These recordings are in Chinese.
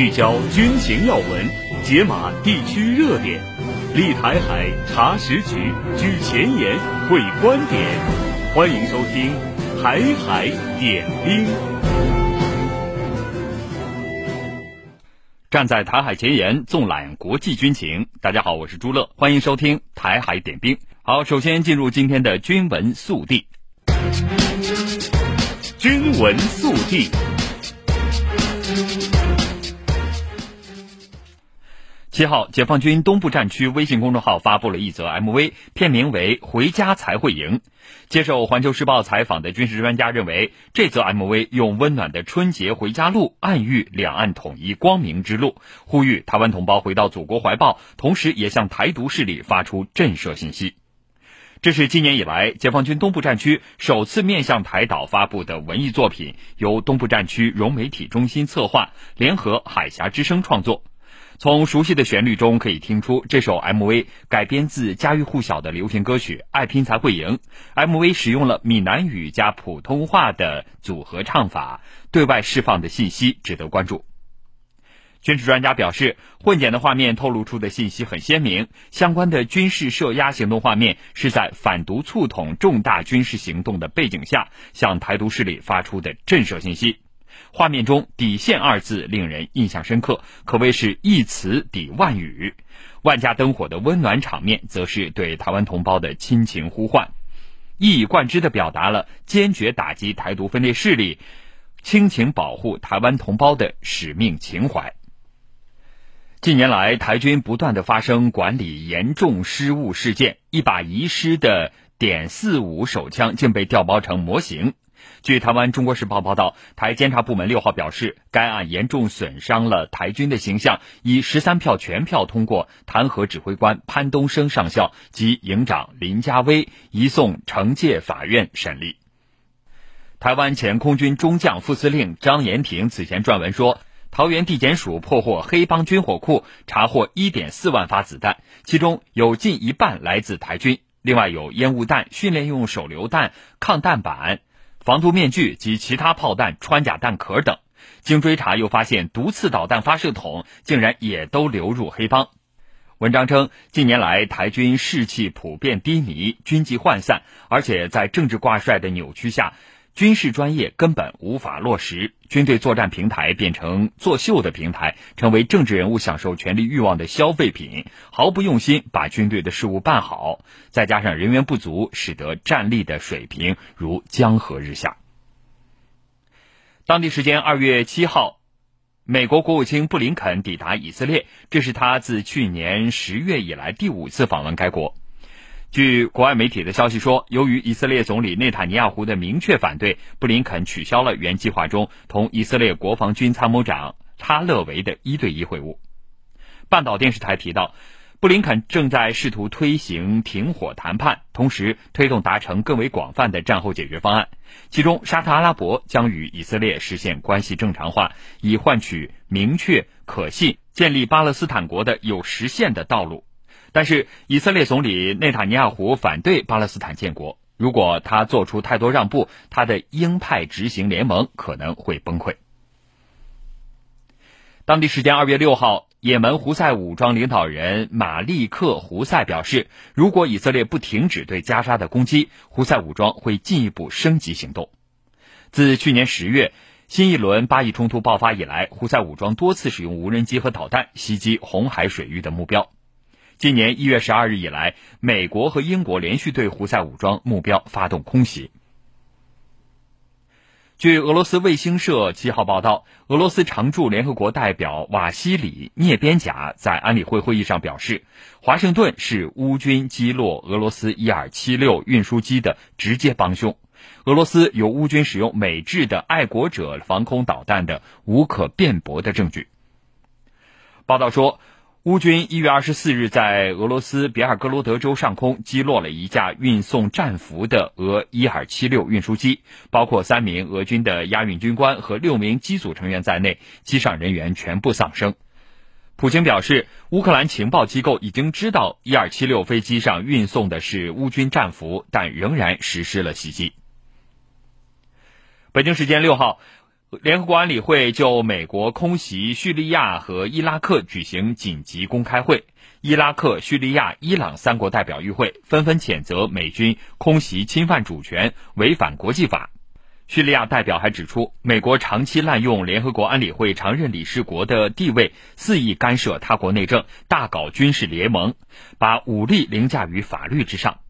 聚焦军情要闻，解码地区热点，立台海查实局，举前沿会观点。欢迎收听《台海点兵》。站在台海前沿，纵览国际军情。大家好，我是朱乐，欢迎收听《台海点兵》。好，首先进入今天的军文速递。军文速递。七号，解放军东部战区微信公众号发布了一则 MV，片名为《回家才会赢》。接受《环球时报》采访的军事专家认为，这则 MV 用温暖的春节回家路暗喻两岸统一光明之路，呼吁台湾同胞回到祖国怀抱，同时也向台独势力发出震慑信息。这是今年以来解放军东部战区首次面向台岛发布的文艺作品，由东部战区融媒体中心策划，联合海峡之声创作。从熟悉的旋律中可以听出，这首 MV 改编自家喻户晓的流行歌曲《爱拼才会赢》。MV 使用了闽南语加普通话的组合唱法，对外释放的信息值得关注。军事专家表示，混剪的画面透露出的信息很鲜明，相关的军事设压行动画面是在反独促统重大军事行动的背景下，向台独势力发出的震慑信息。画面中“底线”二字令人印象深刻，可谓是一词抵万语。万家灯火的温暖场面，则是对台湾同胞的亲情呼唤，一以贯之地表达了坚决打击台独分裂势力、倾情保护台湾同胞的使命情怀。近年来，台军不断地发生管理严重失误事件，一把遗失的点四五手枪竟被调包成模型。据台湾《中国时报》报道，台监察部门六号表示，该案严重损伤了台军的形象，以十三票全票通过弹劾指挥官潘东升上校及营长林家威，移送惩戒法院审理。台湾前空军中将副司令张延廷此前撰文说。桃园地检署破获黑帮军火库，查获一点四万发子弹，其中有近一半来自台军，另外有烟雾弹、训练用手榴弹、抗弹板、防毒面具及其他炮弹、穿甲弹壳等。经追查，又发现毒刺导弹发射筒竟然也都流入黑帮。文章称，近年来台军士气普遍低迷，军纪涣散，而且在政治挂帅的扭曲下。军事专业根本无法落实，军队作战平台变成作秀的平台，成为政治人物享受权力欲望的消费品，毫不用心把军队的事务办好。再加上人员不足，使得战力的水平如江河日下。当地时间二月七号，美国国务卿布林肯抵达以色列，这是他自去年十月以来第五次访问该国。据国外媒体的消息说，由于以色列总理内塔尼亚胡的明确反对，布林肯取消了原计划中同以色列国防军参谋长哈勒维的一对一会晤。半岛电视台提到，布林肯正在试图推行停火谈判，同时推动达成更为广泛的战后解决方案，其中沙特阿拉伯将与以色列实现关系正常化，以换取明确可信建立巴勒斯坦国的有实现的道路。但是，以色列总理内塔尼亚胡反对巴勒斯坦建国。如果他做出太多让步，他的鹰派执行联盟可能会崩溃。当地时间二月六号，也门胡塞武装领导人马利克·胡塞表示，如果以色列不停止对加沙的攻击，胡塞武装会进一步升级行动。自去年十月新一轮巴以冲突爆发以来，胡塞武装多次使用无人机和导弹袭击红海水域的目标。今年一月十二日以来，美国和英国连续对胡塞武装目标发动空袭。据俄罗斯卫星社七号报道，俄罗斯常驻联合国代表瓦西里聂边贾在安理会会议上表示，华盛顿是乌军击落俄罗斯伊尔七六运输机的直接帮凶，俄罗斯有乌军使用美制的爱国者防空导弹的无可辩驳的证据。报道说。乌军一月二十四日在俄罗斯别尔哥罗德州上空击落了一架运送战俘的俄伊尔七六运输机，包括三名俄军的押运军官和六名机组成员在内，机上人员全部丧生。普京表示，乌克兰情报机构已经知道伊尔七六飞机上运送的是乌军战俘，但仍然实施了袭击。北京时间六号。联合国安理会就美国空袭叙利亚和伊拉克举行紧急公开会，伊拉克、叙利亚、伊朗三国代表与会，纷纷谴责美军空袭侵犯主权、违反国际法。叙利亚代表还指出，美国长期滥用联合国安理会常任理事国的地位，肆意干涉他国内政，大搞军事联盟，把武力凌驾于法律之上。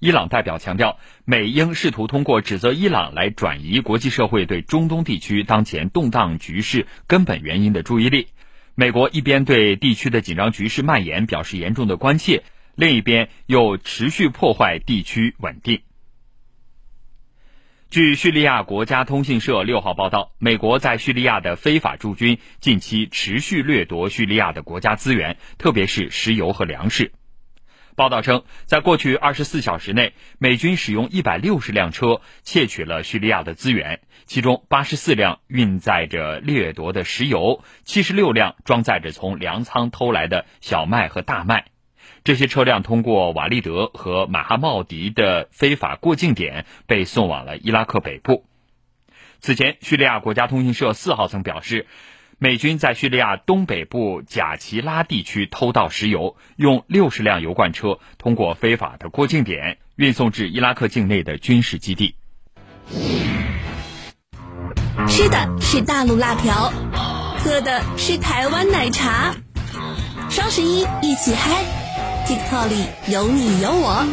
伊朗代表强调，美英试图通过指责伊朗来转移国际社会对中东地区当前动荡局势根本原因的注意力。美国一边对地区的紧张局势蔓延表示严重的关切，另一边又持续破坏地区稳定。据叙利亚国家通讯社六号报道，美国在叙利亚的非法驻军近期持续掠夺叙利亚的国家资源，特别是石油和粮食。报道称，在过去二十四小时内，美军使用一百六十辆车窃取了叙利亚的资源，其中八十四辆运载着掠夺的石油，七十六辆装载着从粮仓偷来的小麦和大麦。这些车辆通过瓦利德和马哈茂迪的非法过境点，被送往了伊拉克北部。此前，叙利亚国家通讯社四号曾表示。美军在叙利亚东北部贾奇拉地区偷盗石油，用六十辆油罐车通过非法的过境点运送至伊拉克境内的军事基地。吃的是大陆辣条，喝的是台湾奶茶。双十一一起嗨，TikTok 里有你有我，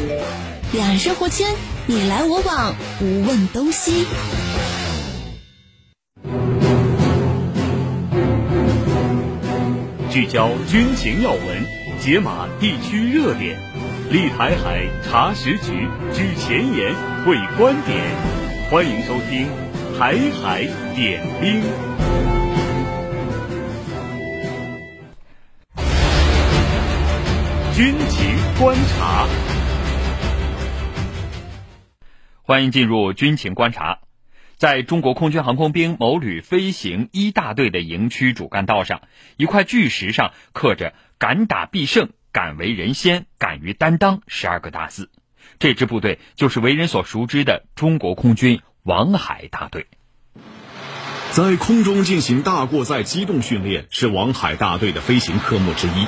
两生活圈你来我往，无问东西。聚焦军情要闻，解码地区热点，立台海查实局，举前沿会观点。欢迎收听《台海点兵》。军情观察，欢迎进入军情观察。在中国空军航空兵某旅飞行一大队的营区主干道上，一块巨石上刻着“敢打必胜，敢为人先，敢于担当”十二个大字。这支部队就是为人所熟知的中国空军王海大队。在空中进行大过载机动训练是王海大队的飞行科目之一。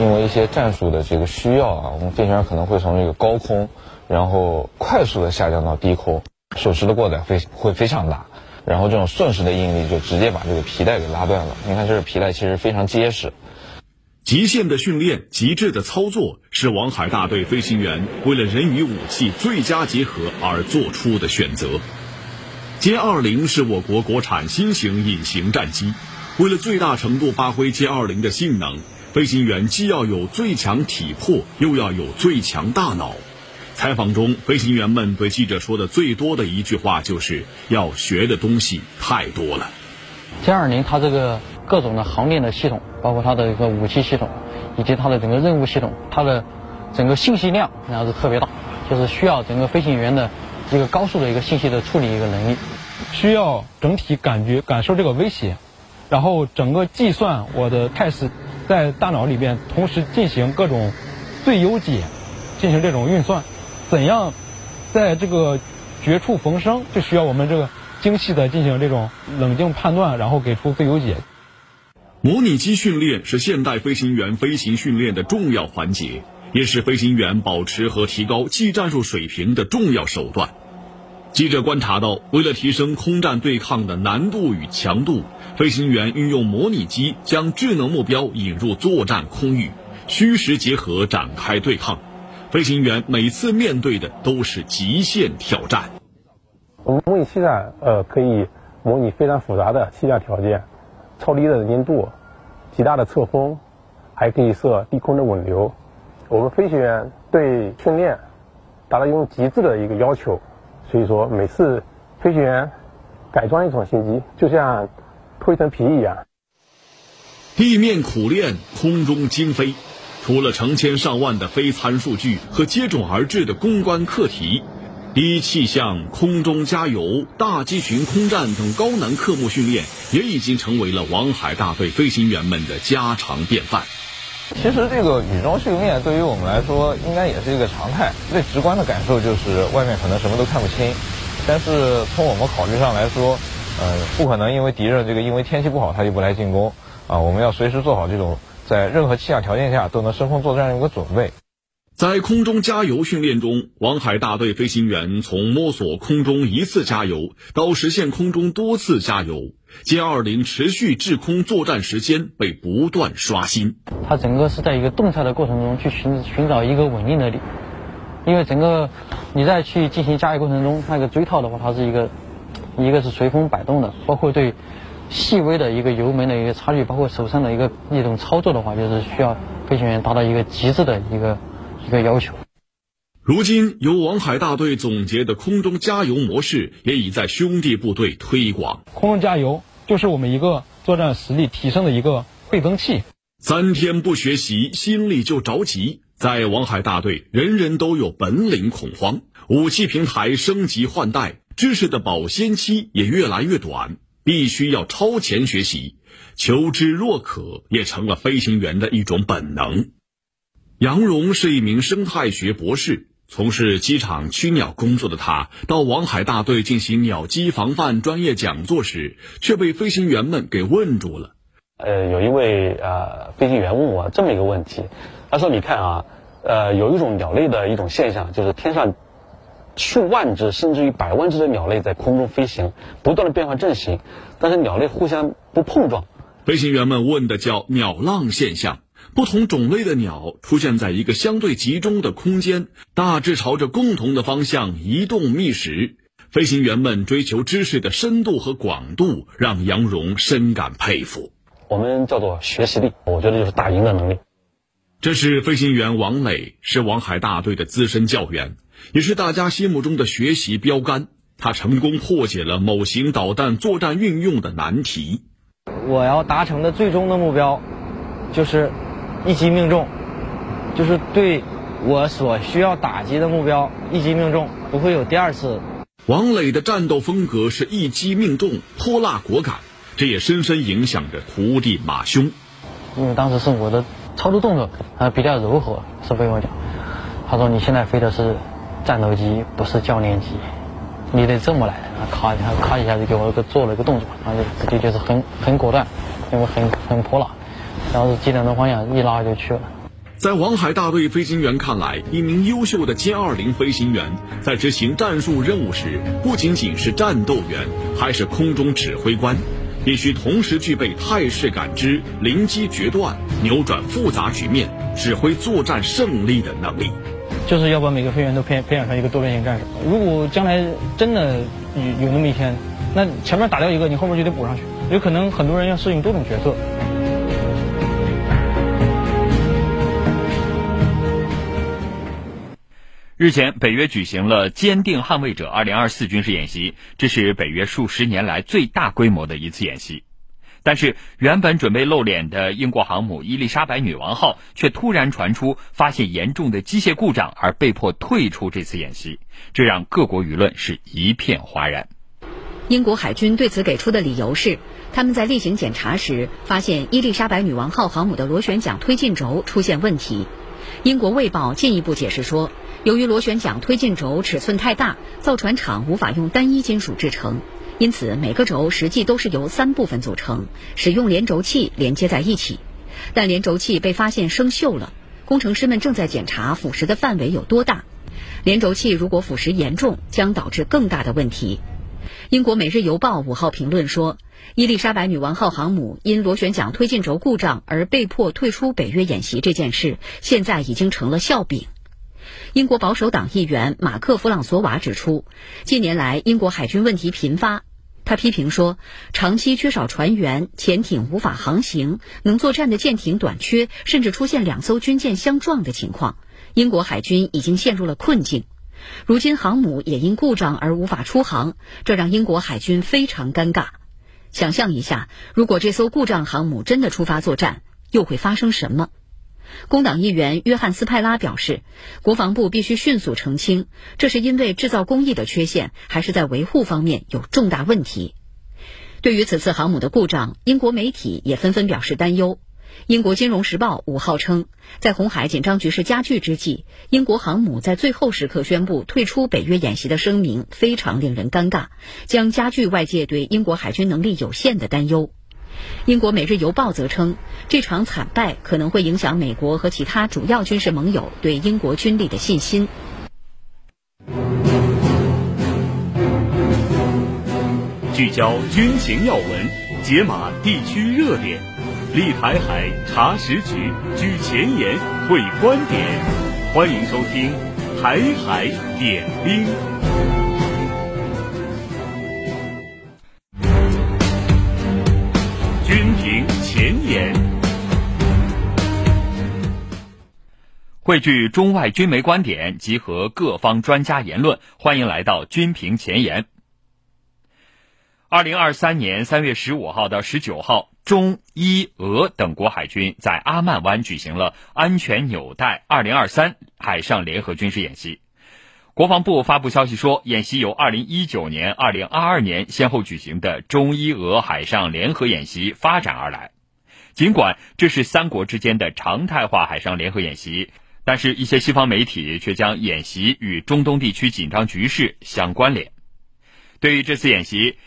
因为一些战术的这个需要啊，我们飞行员可能会从这个高空，然后快速的下降到低空。手持的过载非会非常大，然后这种瞬时的应力就直接把这个皮带给拉断了。你看，这个皮带其实非常结实。极限的训练、极致的操作，是王海大队飞行员为了人与武器最佳结合而做出的选择。歼二零是我国国产新型隐形战机，为了最大程度发挥歼二零的性能，飞行员既要有最强体魄，又要有最强大脑。采访中，飞行员们对记者说的最多的一句话就是要学的东西太多了。歼二零它这个各种的航电的系统，包括它的一个武器系统，以及它的整个任务系统，它的整个信息量然后是特别大，就是需要整个飞行员的一个高速的一个信息的处理一个能力，需要整体感觉感受这个威胁，然后整个计算我的态势，在大脑里边同时进行各种最优解，进行这种运算。怎样在这个绝处逢生，就需要我们这个精细的进行这种冷静判断，然后给出最优解。模拟机训练是现代飞行员飞行训练的重要环节，也是飞行员保持和提高技战术水平的重要手段。记者观察到，为了提升空战对抗的难度与强度，飞行员运用模拟机将智能目标引入作战空域，虚实结合展开对抗。飞行员每次面对的都是极限挑战。我们模拟气站，呃，可以模拟非常复杂的气象条件，超低的能见度，极大的侧风，还可以设低空的稳流。我们飞行员对训练达到一种极致的一个要求，所以说每次飞行员改装一种新机，就像脱一层皮一样。地面苦练，空中精飞。除了成千上万的飞参数据和接踵而至的攻关课题，低气象、空中加油、大机群空战等高难科目训练，也已经成为了王海大队飞行员们的家常便饭。其实这个雨中训练对于我们来说，应该也是一个常态。最直观的感受就是外面可能什么都看不清，但是从我们考虑上来说，呃，不可能因为敌人这个因为天气不好他就不来进攻，啊，我们要随时做好这种在任何气象条件下都能升空作战的一个准备。在空中加油训练中，王海大队飞行员从摸索空中一次加油到实现空中多次加油，歼二零持续滞空作战时间被不断刷新。它整个是在一个动态的过程中去寻寻找一个稳定的力，因为整个你在去进行加油过程中，那个锥套的话，它是一个一个是随风摆动的，包括对细微的一个油门的一个差距，包括手上的一个一种操作的话，就是需要飞行员达到一个极致的一个。一个要求。如今，由王海大队总结的空中加油模式也已在兄弟部队推广。空中加油就是我们一个作战实力提升的一个倍增器。三天不学习，心里就着急。在王海大队，人人都有本领恐慌，武器平台升级换代，知识的保鲜期也越来越短，必须要超前学习，求知若渴也成了飞行员的一种本能。杨荣是一名生态学博士，从事机场驱鸟工作的他，到王海大队进行鸟击防范专业讲座时，却被飞行员们给问住了。呃，有一位呃飞行员问我这么一个问题，他说：“你看啊，呃，有一种鸟类的一种现象，就是天上数万只甚至于百万只的鸟类在空中飞行，不断的变换阵型，但是鸟类互相不碰撞。”飞行员们问的叫鸟浪现象。不同种类的鸟出现在一个相对集中的空间，大致朝着共同的方向移动觅食。飞行员们追求知识的深度和广度，让杨荣深感佩服。我们叫做学习力，我觉得就是打赢的能力。这是飞行员王磊，是王海大队的资深教员，也是大家心目中的学习标杆。他成功破解了某型导弹作战运用的难题。我要达成的最终的目标，就是。一击命中，就是对我所需要打击的目标一击命中，不会有第二次。王磊的战斗风格是一击命中，泼辣果敢，这也深深影响着徒弟马兄。因为当时是我的操作动作啊比较柔和，师傅跟我讲，他说你现在飞的是战斗机，不是教练机，你得这么来。咔一下，咔一下就给我个做了一个动作，然后就直接就是很很果断，因为很很泼辣。然后是机长的方向一拉就去了。在王海大队飞行员看来，一名优秀的歼二零飞行员在执行战术任务时，不仅仅是战斗员，还是空中指挥官，必须同时具备态势感知、灵机决断、扭转复杂局面、指挥作战胜利的能力。就是要把每个飞行员都培培养成一个多边性战士。如果将来真的有有那么一天，那前面打掉一个，你后面就得补上去。有可能很多人要适应多种角色。日前，北约举行了“坚定捍卫者 ”2024 军事演习，这是北约数十年来最大规模的一次演习。但是，原本准备露脸的英国航母“伊丽莎白女王号”却突然传出发现严重的机械故障，而被迫退出这次演习，这让各国舆论是一片哗然。英国海军对此给出的理由是，他们在例行检查时发现“伊丽莎白女王号”航母的螺旋桨推进轴出现问题。英国《卫报》进一步解释说，由于螺旋桨推进轴尺寸太大，造船厂无法用单一金属制成，因此每个轴实际都是由三部分组成，使用连轴器连接在一起。但连轴器被发现生锈了，工程师们正在检查腐蚀的范围有多大。连轴器如果腐蚀严重，将导致更大的问题。英国《每日邮报》五号评论说，伊丽莎白女王号航母因螺旋桨推进轴故障而被迫退出北约演习这件事，现在已经成了笑柄。英国保守党议员马克·弗朗索瓦指出，近年来英国海军问题频发。他批评说，长期缺少船员，潜艇无法航行，能作战的舰艇短缺，甚至出现两艘军舰相撞的情况。英国海军已经陷入了困境。如今航母也因故障而无法出航，这让英国海军非常尴尬。想象一下，如果这艘故障航母真的出发作战，又会发生什么？工党议员约翰斯派拉表示，国防部必须迅速澄清，这是因为制造工艺的缺陷，还是在维护方面有重大问题。对于此次航母的故障，英国媒体也纷纷表示担忧。英国《金融时报》五号称，在红海紧张局势加剧之际，英国航母在最后时刻宣布退出北约演习的声明非常令人尴尬，将加剧外界对英国海军能力有限的担忧。英国《每日邮报》则称，这场惨败可能会影响美国和其他主要军事盟友对英国军力的信心。聚焦军情要闻，解码地区热点，立台海查实局，举前沿会观点。欢迎收听《台海点兵》。评前沿，汇聚中外军媒观点，集合各方专家言论。欢迎来到军评前沿。二零二三年三月十五号到十九号，中伊俄等国海军在阿曼湾举行了“安全纽带二零二三”海上联合军事演习。国防部发布消息说，演习由二零一九年、二零二二年先后举行的中伊俄海上联合演习发展而来。尽管这是三国之间的常态化海上联合演习，但是一些西方媒体却将演习与中东地区紧张局势相关联。对于这次演习，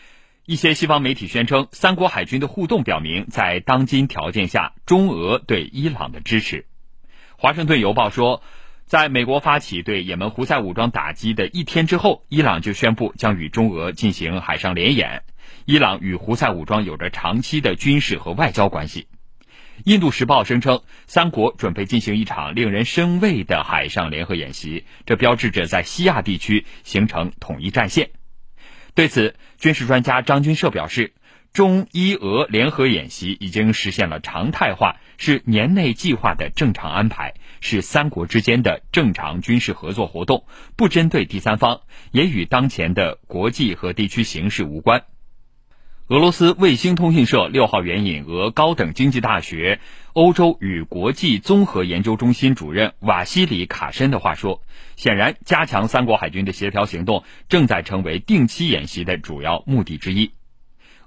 一些西方媒体宣称，三国海军的互动表明，在当今条件下，中俄对伊朗的支持。华盛顿邮报说。在美国发起对也门胡塞武装打击的一天之后，伊朗就宣布将与中俄进行海上联演。伊朗与胡塞武装有着长期的军事和外交关系。印度时报声称，三国准备进行一场令人生畏的海上联合演习，这标志着在西亚地区形成统一战线。对此，军事专家张军社表示，中伊俄联合演习已经实现了常态化。是年内计划的正常安排，是三国之间的正常军事合作活动，不针对第三方，也与当前的国际和地区形势无关。俄罗斯卫星通讯社六号援引俄高等经济大学欧洲与国际综合研究中心主任瓦西里卡申的话说：“显然，加强三国海军的协调行动正在成为定期演习的主要目的之一。”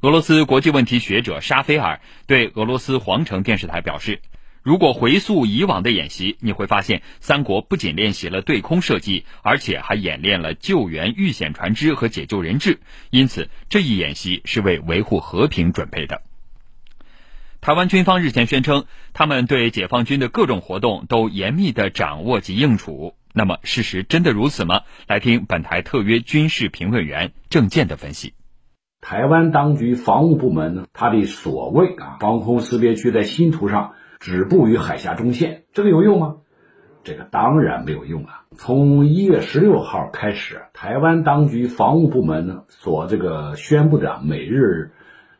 俄罗斯国际问题学者沙菲尔对俄罗斯皇城电视台表示：“如果回溯以往的演习，你会发现三国不仅练习了对空射击，而且还演练了救援遇险船只和解救人质。因此，这一演习是为维护和平准备的。”台湾军方日前宣称，他们对解放军的各种活动都严密地掌握及应处。那么，事实真的如此吗？来听本台特约军事评论员郑健的分析。台湾当局防务部门呢，他的所谓啊防空识别区在新图上止步于海峡中线，这个有用吗？这个当然没有用啊！从一月十六号开始，台湾当局防务部门呢所这个宣布的每日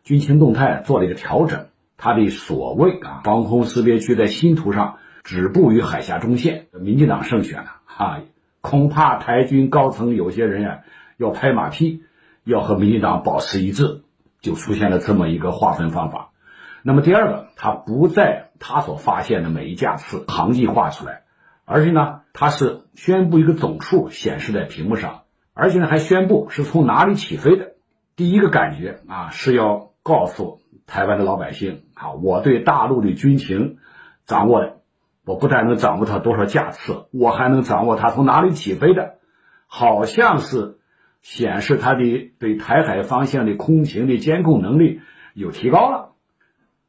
军情动态做了一个调整，他的所谓啊防空识别区在新图上止步于海峡中线，民进党胜选了啊！恐怕台军高层有些人呀要拍马屁。要和民进党保持一致，就出现了这么一个划分方法。那么第二个，他不在他所发现的每一架次航迹画出来，而且呢，他是宣布一个总数显示在屏幕上，而且呢还宣布是从哪里起飞的。第一个感觉啊，是要告诉台湾的老百姓啊，我对大陆的军情掌握了，我不但能掌握它多少架次，我还能掌握它从哪里起飞的，好像是。显示他的对台海方向的空情的监控能力有提高了，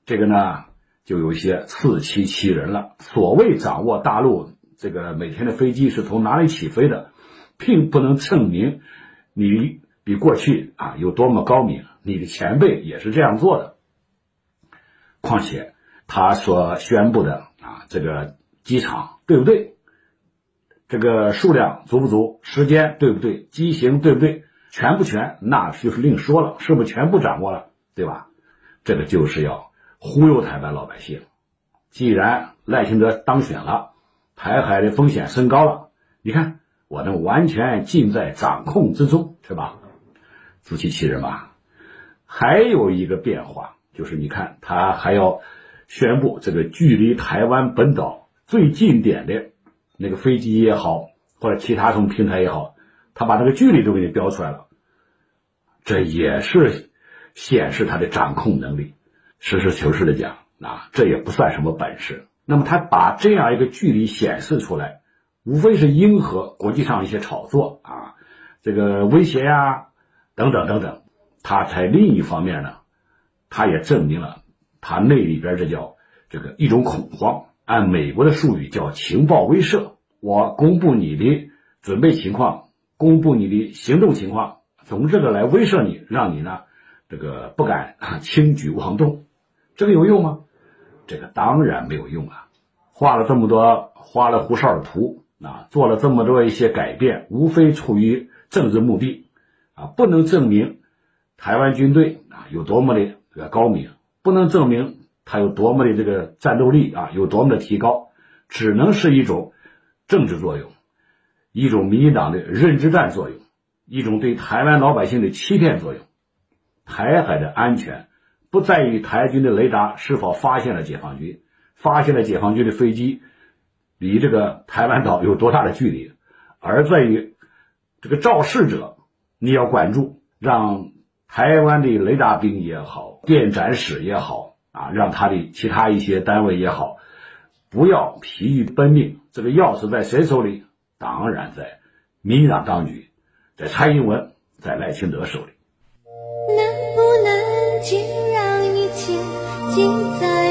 这个呢就有些自欺欺人了。所谓掌握大陆这个每天的飞机是从哪里起飞的，并不能证明你比过去啊有多么高明，你的前辈也是这样做的。况且他所宣布的啊这个机场对不对？这个数量足不足？时间对不对？机型对不对？全不全？那就是另说了，是不是全部掌握了？对吧？这个就是要忽悠台湾老百姓。既然赖清德当选了，台海的风险升高了，你看我能完全尽在掌控之中，是吧？自欺欺人吧。还有一个变化就是，你看他还要宣布这个距离台湾本岛最近点的。那个飞机也好，或者其他什么平台也好，他把那个距离都给你标出来了，这也是显示他的掌控能力。实事求是的讲，啊，这也不算什么本事。那么他把这样一个距离显示出来，无非是迎合国际上一些炒作啊，这个威胁呀，等等等等。他在另一方面呢，他也证明了他那里边这叫这个一种恐慌，按美国的术语叫情报威慑。我公布你的准备情况，公布你的行动情况，从这个来威慑你，让你呢这个不敢轻举妄动。这个有用吗？这个当然没有用啊！画了这么多花里胡哨的图啊，做了这么多一些改变，无非出于政治目的啊，不能证明台湾军队啊有多么的这个高明，不能证明他有多么的这个战斗力啊有多么的提高，只能是一种政治作用，一种民进党的认知战作用，一种对台湾老百姓的欺骗作用。台海的安全。不在于台军的雷达是否发现了解放军，发现了解放军的飞机离这个台湾岛有多大的距离，而在于这个肇事者，你要管住，让台湾的雷达兵也好，电展室也好啊，让他的其他一些单位也好，不要疲于奔命。这个钥匙在谁手里？当然在民进党当局，在蔡英文，在赖清德手里。能不能就让一切尽在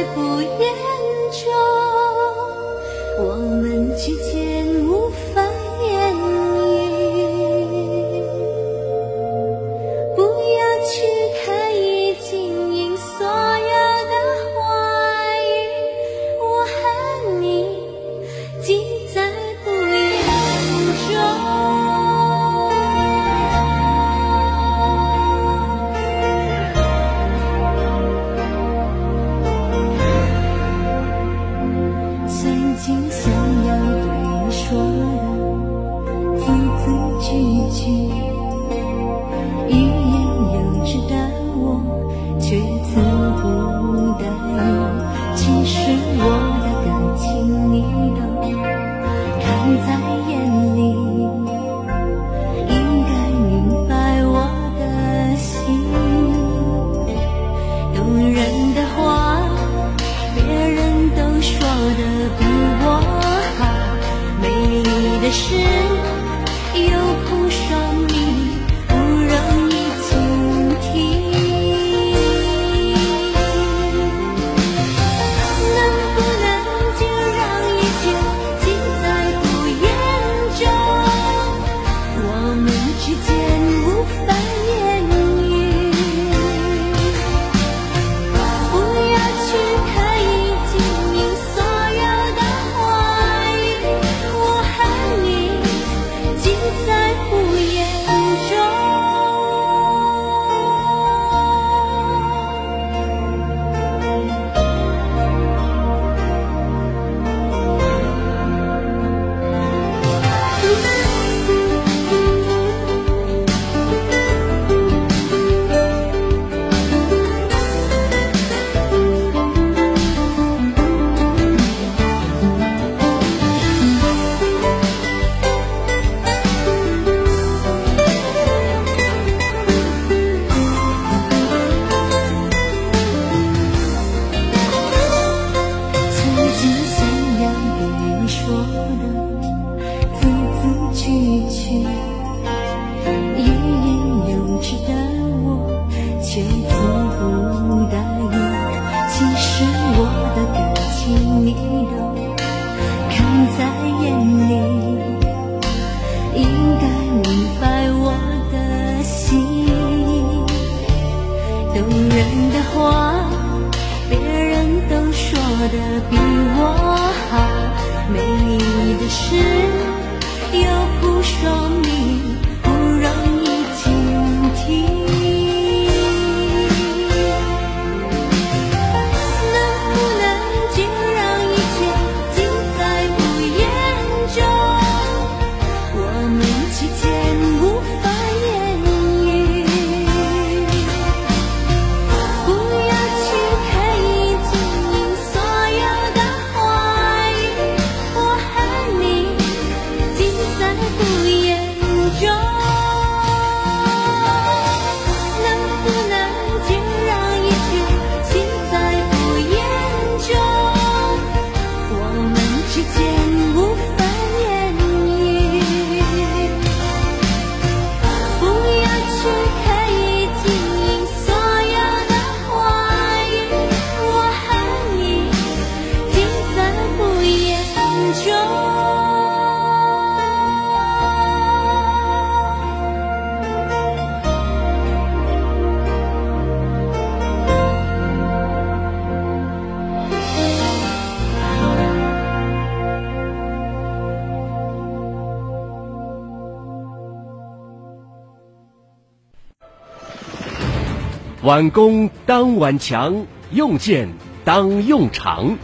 挽弓当挽强，用箭当用长，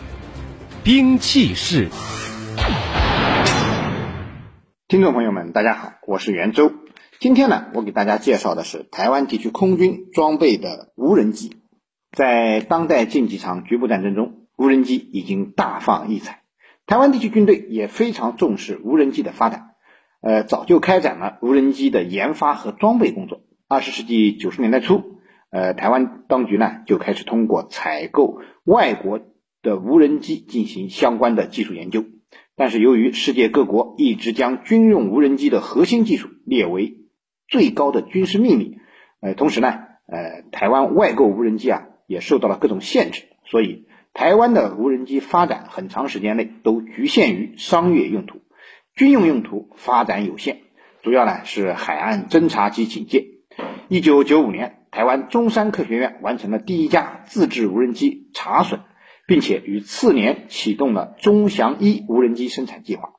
兵器是。听众朋友们，大家好，我是袁周。今天呢，我给大家介绍的是台湾地区空军装备的无人机。在当代近几场局部战争中，无人机已经大放异彩。台湾地区军队也非常重视无人机的发展，呃，早就开展了无人机的研发和装备工作。二十世纪九十年代初。呃，台湾当局呢就开始通过采购外国的无人机进行相关的技术研究，但是由于世界各国一直将军用无人机的核心技术列为最高的军事秘密，呃，同时呢，呃，台湾外购无人机啊也受到了各种限制，所以台湾的无人机发展很长时间内都局限于商业用途，军用用途发展有限，主要呢是海岸侦察及警戒。一九九五年。台湾中山科学院完成了第一架自制无人机查隼，并且于次年启动了中翔一无人机生产计划。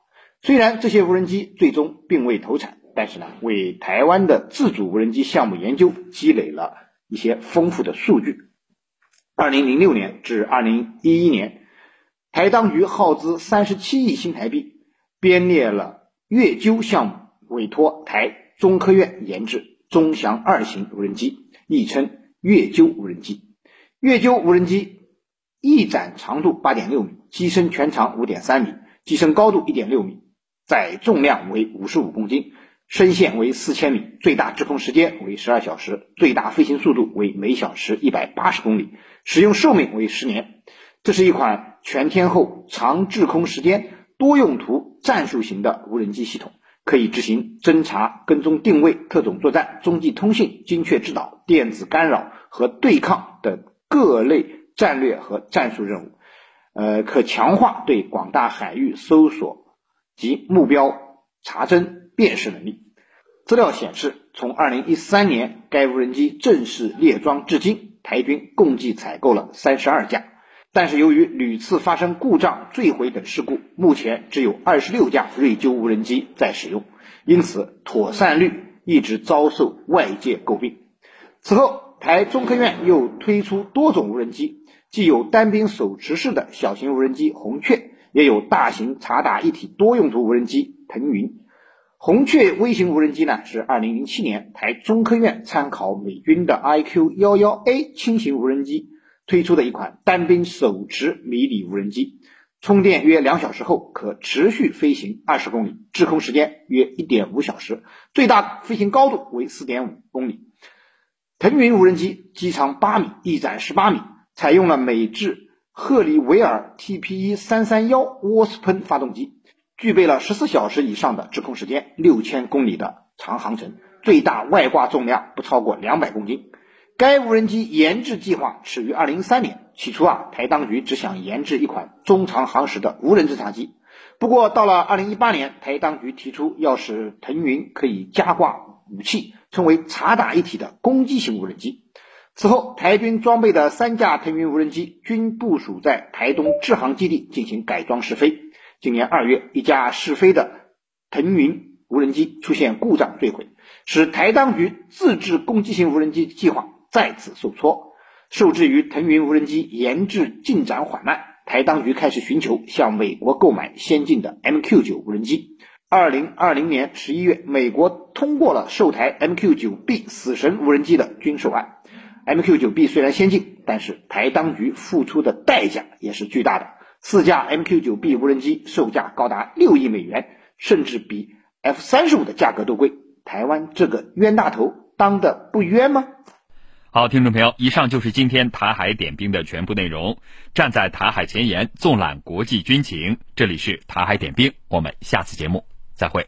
虽然这些无人机最终并未投产，但是呢，为台湾的自主无人机项目研究积累了一些丰富的数据。二零零六年至二零一一年，台当局耗资三十七亿新台币，编列了月鷲项目，委托台中科院研制中翔二型无人机。亦称月鷲无人机。月鷲无人机翼展长度八点六米，机身全长五点三米，机身高度一点六米，载重量为五十五公斤，升限为四千米，最大滞空时间为十二小时，最大飞行速度为每小时一百八十公里，使用寿命为十年。这是一款全天候、长滞空时间、多用途战术型的无人机系统。可以执行侦察、跟踪、定位、特种作战、中继通信、精确制导、电子干扰和对抗等各类战略和战术任务。呃，可强化对广大海域搜索及目标查侦辨识能力。资料显示，从2013年该无人机正式列装至今，台军共计采购了32架。但是由于屡次发生故障、坠毁等事故，目前只有二十六架瑞鸠无人机在使用，因此妥善率一直遭受外界诟病。此后，台中科院又推出多种无人机，既有单兵手持式的小型无人机“红雀”，也有大型察打一体多用途无人机“腾云”。红雀微型无人机呢，是二零零七年台中科院参考美军的 IQ 幺幺 A 轻型无人机。推出的一款单兵手持迷你无人机，充电约两小时后可持续飞行二十公里，滞空时间约一点五小时，最大飞行高度为四点五公里。腾云无人机机长八米，翼展十八米，采用了美制赫里维尔 TPE 三三幺涡喷发动机，具备了十四小时以上的滞空时间，六千公里的长航程，最大外挂重量不超过两百公斤。该无人机研制计划始于二零一三年。起初啊，台当局只想研制一款中长航时的无人侦察机。不过到了二零一八年，台当局提出要使腾云可以加挂武器，称为察打一体的攻击型无人机。此后，台军装备的三架腾云无人机均部署在台东制航基地进行改装试飞。今年二月，一架试飞的腾云无人机出现故障坠毁，使台当局自制攻击型无人机计划。再次受挫，受制于腾云无人机研制进展缓慢，台当局开始寻求向美国购买先进的 MQ 九无人机。二零二零年十一月，美国通过了售台 MQ 九 B 死神无人机的军售案。MQ 九 B 虽然先进，但是台当局付出的代价也是巨大的。四架 MQ 九 B 无人机售价高达六亿美元，甚至比 F 三十五的价格都贵。台湾这个冤大头当得不冤吗？好，听众朋友，以上就是今天台海点兵的全部内容。站在台海前沿，纵览国际军情，这里是台海点兵，我们下次节目再会。